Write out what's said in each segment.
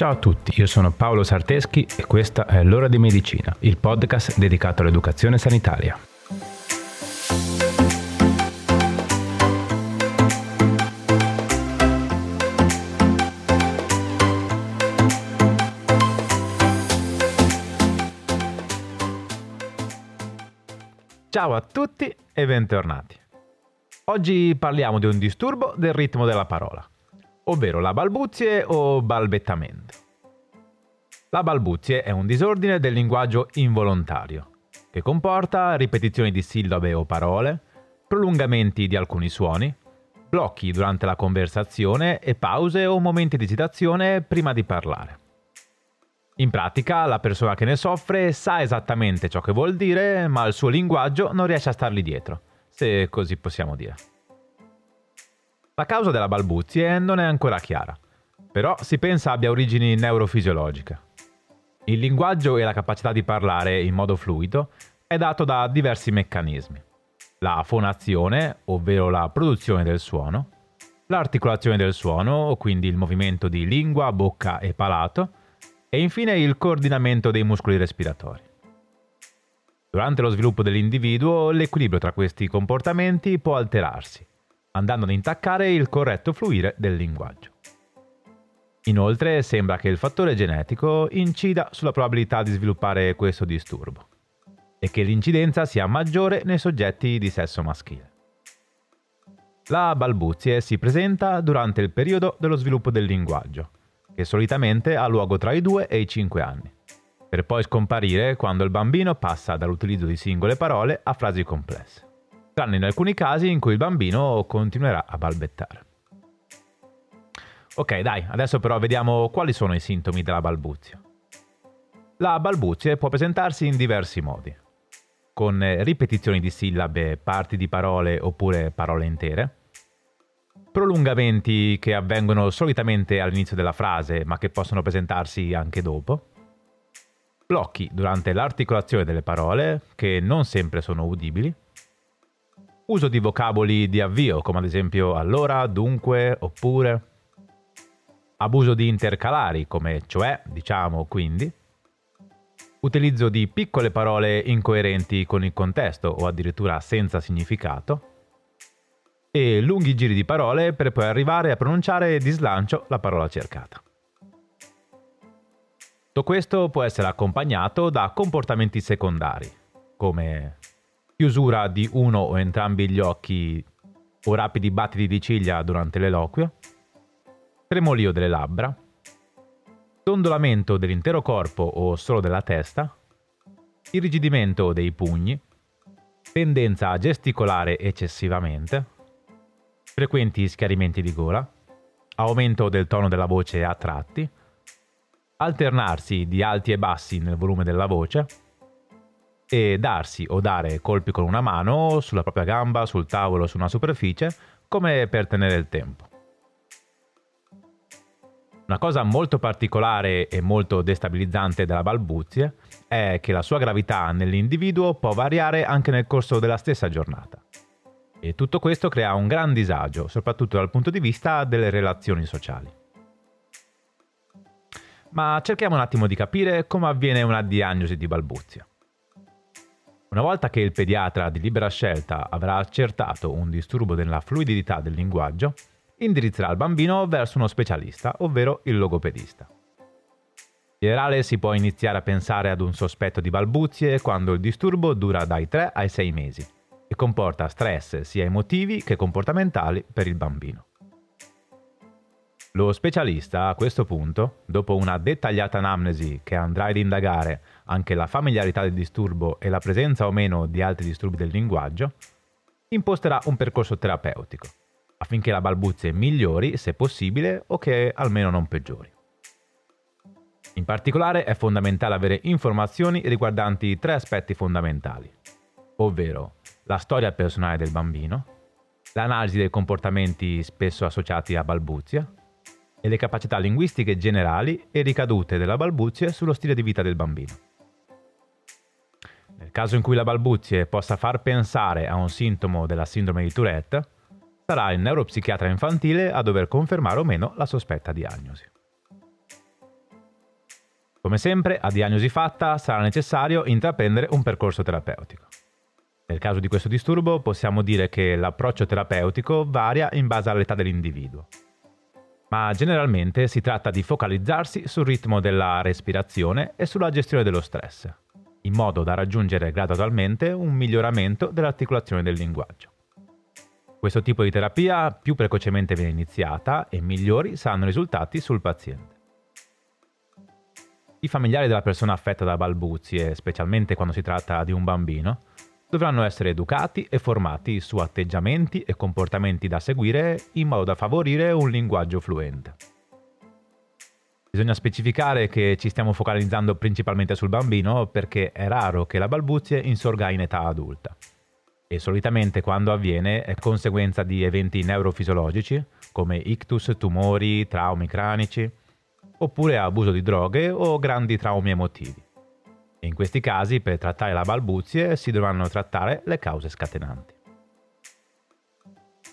Ciao a tutti, io sono Paolo Sarteschi e questa è L'ora di medicina, il podcast dedicato all'educazione sanitaria. Ciao a tutti e bentornati. Oggi parliamo di un disturbo del ritmo della parola ovvero la balbuzie o balbettamento. La balbuzie è un disordine del linguaggio involontario, che comporta ripetizioni di sillabe o parole, prolungamenti di alcuni suoni, blocchi durante la conversazione e pause o momenti di esitazione prima di parlare. In pratica, la persona che ne soffre sa esattamente ciò che vuol dire, ma il suo linguaggio non riesce a stargli dietro, se così possiamo dire. La causa della balbuzie non è ancora chiara, però si pensa abbia origini neurofisiologiche. Il linguaggio e la capacità di parlare in modo fluido è dato da diversi meccanismi. La fonazione, ovvero la produzione del suono, l'articolazione del suono, quindi il movimento di lingua, bocca e palato, e infine il coordinamento dei muscoli respiratori. Durante lo sviluppo dell'individuo l'equilibrio tra questi comportamenti può alterarsi andando ad intaccare il corretto fluire del linguaggio. Inoltre sembra che il fattore genetico incida sulla probabilità di sviluppare questo disturbo e che l'incidenza sia maggiore nei soggetti di sesso maschile. La balbuzie si presenta durante il periodo dello sviluppo del linguaggio, che solitamente ha luogo tra i 2 e i 5 anni, per poi scomparire quando il bambino passa dall'utilizzo di singole parole a frasi complesse tranne in alcuni casi in cui il bambino continuerà a balbettare. Ok, dai, adesso però vediamo quali sono i sintomi della balbuzia. La balbuzie può presentarsi in diversi modi, con ripetizioni di sillabe, parti di parole oppure parole intere, prolungamenti che avvengono solitamente all'inizio della frase ma che possono presentarsi anche dopo, blocchi durante l'articolazione delle parole che non sempre sono udibili, uso di vocaboli di avvio, come ad esempio allora, dunque, oppure, abuso di intercalari, come cioè, diciamo, quindi, utilizzo di piccole parole incoerenti con il contesto o addirittura senza significato, e lunghi giri di parole per poi arrivare a pronunciare di slancio la parola cercata. Tutto questo può essere accompagnato da comportamenti secondari, come chiusura di uno o entrambi gli occhi o rapidi battiti di ciglia durante l'eloquio, tremolio delle labbra, dondolamento dell'intero corpo o solo della testa, irrigidimento dei pugni, tendenza a gesticolare eccessivamente, frequenti schiarimenti di gola, aumento del tono della voce a tratti, alternarsi di alti e bassi nel volume della voce, e darsi o dare colpi con una mano sulla propria gamba, sul tavolo, su una superficie, come per tenere il tempo. Una cosa molto particolare e molto destabilizzante della balbuzie è che la sua gravità nell'individuo può variare anche nel corso della stessa giornata. E tutto questo crea un gran disagio, soprattutto dal punto di vista delle relazioni sociali. Ma cerchiamo un attimo di capire come avviene una diagnosi di balbuzia. Una volta che il pediatra di libera scelta avrà accertato un disturbo della fluidità del linguaggio, indirizzerà il bambino verso uno specialista, ovvero il logopedista. In generale si può iniziare a pensare ad un sospetto di balbuzie quando il disturbo dura dai 3 ai 6 mesi e comporta stress sia emotivi che comportamentali per il bambino. Lo specialista a questo punto, dopo una dettagliata anamnesi che andrà ad indagare anche la familiarità del disturbo e la presenza o meno di altri disturbi del linguaggio, imposterà un percorso terapeutico, affinché la balbuzie migliori se possibile o che almeno non peggiori. In particolare è fondamentale avere informazioni riguardanti tre aspetti fondamentali, ovvero la storia personale del bambino, l'analisi dei comportamenti spesso associati a balbuzia e le capacità linguistiche generali e ricadute della balbuzie sullo stile di vita del bambino. Nel caso in cui la balbuzie possa far pensare a un sintomo della sindrome di Tourette, sarà il neuropsichiatra infantile a dover confermare o meno la sospetta diagnosi. Come sempre, a diagnosi fatta sarà necessario intraprendere un percorso terapeutico. Nel caso di questo disturbo possiamo dire che l'approccio terapeutico varia in base all'età dell'individuo. Ma generalmente si tratta di focalizzarsi sul ritmo della respirazione e sulla gestione dello stress, in modo da raggiungere gradualmente un miglioramento dell'articolazione del linguaggio. Questo tipo di terapia più precocemente viene iniziata e migliori saranno i risultati sul paziente. I familiari della persona affetta da balbuzie, specialmente quando si tratta di un bambino, dovranno essere educati e formati su atteggiamenti e comportamenti da seguire in modo da favorire un linguaggio fluente. Bisogna specificare che ci stiamo focalizzando principalmente sul bambino perché è raro che la balbuzie insorga in età adulta e solitamente quando avviene è conseguenza di eventi neurofisiologici come ictus, tumori, traumi cranici, oppure abuso di droghe o grandi traumi emotivi. E in questi casi, per trattare la balbuzie, si dovranno trattare le cause scatenanti.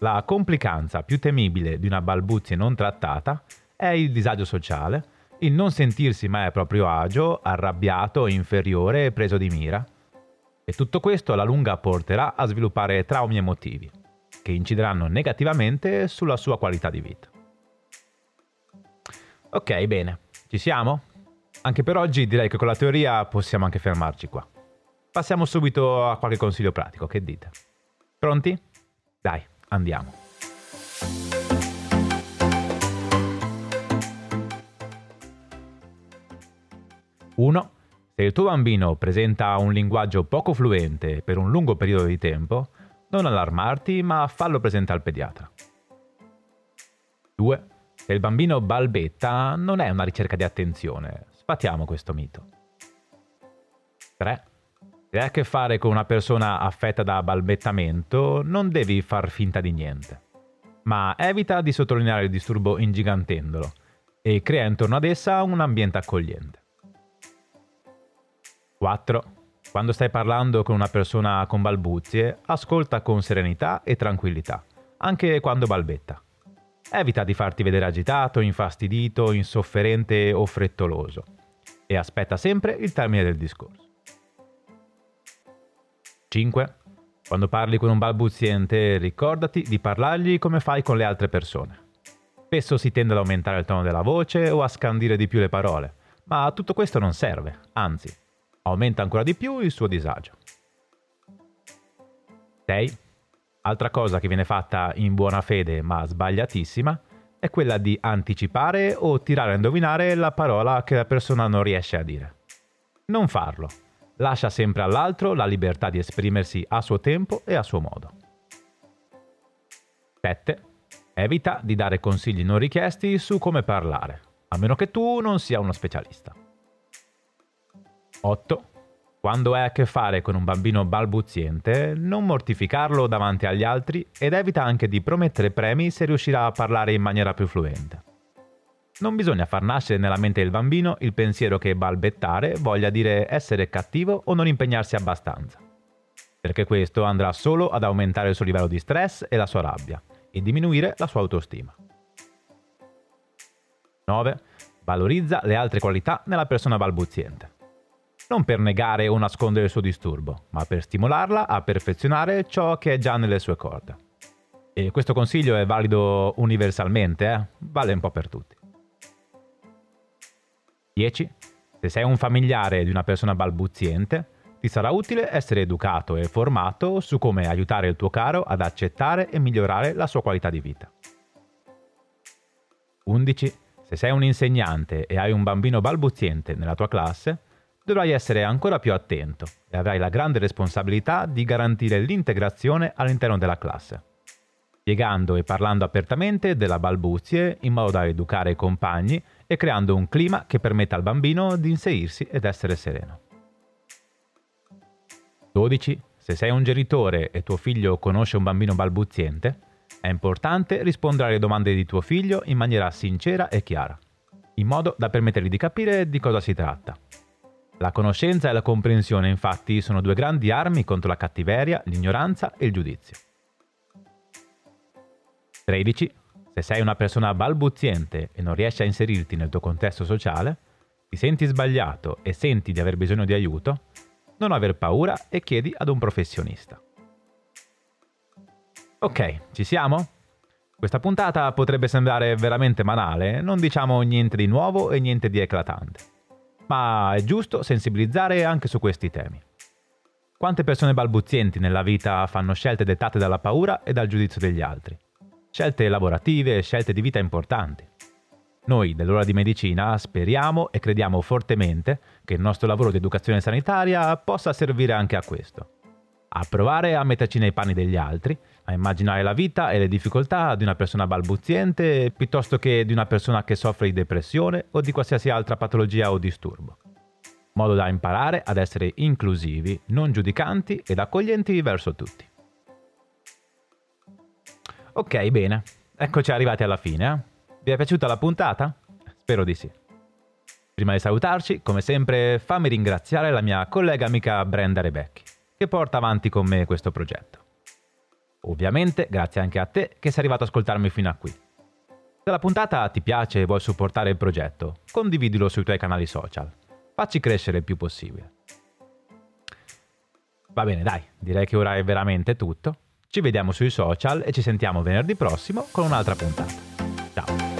La complicanza più temibile di una balbuzie non trattata è il disagio sociale, il non sentirsi mai a proprio agio, arrabbiato, inferiore e preso di mira. E tutto questo alla lunga porterà a sviluppare traumi emotivi, che incideranno negativamente sulla sua qualità di vita. Ok, bene, ci siamo? Anche per oggi direi che con la teoria possiamo anche fermarci qua. Passiamo subito a qualche consiglio pratico, che dite? Pronti? Dai, andiamo. Uno, se il tuo bambino presenta un linguaggio poco fluente per un lungo periodo di tempo, non allarmarti, ma fallo presentare al pediatra. 2. Se il bambino balbetta, non è una ricerca di attenzione, Sfatiamo questo mito. 3. Se hai a che fare con una persona affetta da balbettamento, non devi far finta di niente. Ma evita di sottolineare il disturbo ingigantendolo e crea intorno ad essa un ambiente accogliente. 4. Quando stai parlando con una persona con balbuzie, ascolta con serenità e tranquillità, anche quando balbetta. Evita di farti vedere agitato, infastidito, insofferente o frettoloso e aspetta sempre il termine del discorso. 5. Quando parli con un balbuziente, ricordati di parlargli come fai con le altre persone. Spesso si tende ad aumentare il tono della voce o a scandire di più le parole, ma tutto questo non serve, anzi, aumenta ancora di più il suo disagio. 6. Altra cosa che viene fatta in buona fede ma sbagliatissima è quella di anticipare o tirare a indovinare la parola che la persona non riesce a dire. Non farlo. Lascia sempre all'altro la libertà di esprimersi a suo tempo e a suo modo. 7. Evita di dare consigli non richiesti su come parlare, a meno che tu non sia uno specialista. 8. Quando hai a che fare con un bambino balbuziente, non mortificarlo davanti agli altri ed evita anche di promettere premi se riuscirà a parlare in maniera più fluente. Non bisogna far nascere nella mente del bambino il pensiero che balbettare voglia dire essere cattivo o non impegnarsi abbastanza, perché questo andrà solo ad aumentare il suo livello di stress e la sua rabbia e diminuire la sua autostima. 9. Valorizza le altre qualità nella persona balbuziente non per negare o nascondere il suo disturbo, ma per stimolarla a perfezionare ciò che è già nelle sue corde. E questo consiglio è valido universalmente, eh? vale un po' per tutti. 10. Se sei un familiare di una persona balbuziente, ti sarà utile essere educato e formato su come aiutare il tuo caro ad accettare e migliorare la sua qualità di vita. 11. Se sei un insegnante e hai un bambino balbuziente nella tua classe, dovrai essere ancora più attento e avrai la grande responsabilità di garantire l'integrazione all'interno della classe, spiegando e parlando apertamente della balbuzie in modo da educare i compagni e creando un clima che permetta al bambino di inserirsi ed essere sereno. 12. Se sei un genitore e tuo figlio conosce un bambino balbuziente, è importante rispondere alle domande di tuo figlio in maniera sincera e chiara, in modo da permettergli di capire di cosa si tratta la conoscenza e la comprensione, infatti, sono due grandi armi contro la cattiveria, l'ignoranza e il giudizio. 13. Se sei una persona balbuziente e non riesci a inserirti nel tuo contesto sociale, ti Ti senti sbagliato e senti di aver bisogno di aiuto? Non aver paura e chiedi ad un professionista. Ok, ci siamo? Questa puntata potrebbe sembrare veramente banale, non diciamo niente di nuovo e niente di eclatante. Ma è giusto sensibilizzare anche su questi temi. Quante persone balbuzienti nella vita fanno scelte dettate dalla paura e dal giudizio degli altri? Scelte lavorative, scelte di vita importanti. Noi dell'ora di medicina speriamo e crediamo fortemente che il nostro lavoro di educazione sanitaria possa servire anche a questo. A provare a metterci nei panni degli altri, a immaginare la vita e le difficoltà di una persona balbuziente piuttosto che di una persona che soffre di depressione o di qualsiasi altra patologia o disturbo. Modo da imparare ad essere inclusivi, non giudicanti ed accoglienti verso tutti. Ok, bene. Eccoci arrivati alla fine, eh? Vi è piaciuta la puntata? Spero di sì. Prima di salutarci, come sempre, fammi ringraziare la mia collega amica Brenda Rebecchi, che porta avanti con me questo progetto. Ovviamente, grazie anche a te che sei arrivato ad ascoltarmi fino a qui. Se la puntata ti piace e vuoi supportare il progetto, condividilo sui tuoi canali social. Facci crescere il più possibile. Va bene, dai, direi che ora è veramente tutto. Ci vediamo sui social e ci sentiamo venerdì prossimo con un'altra puntata. Ciao!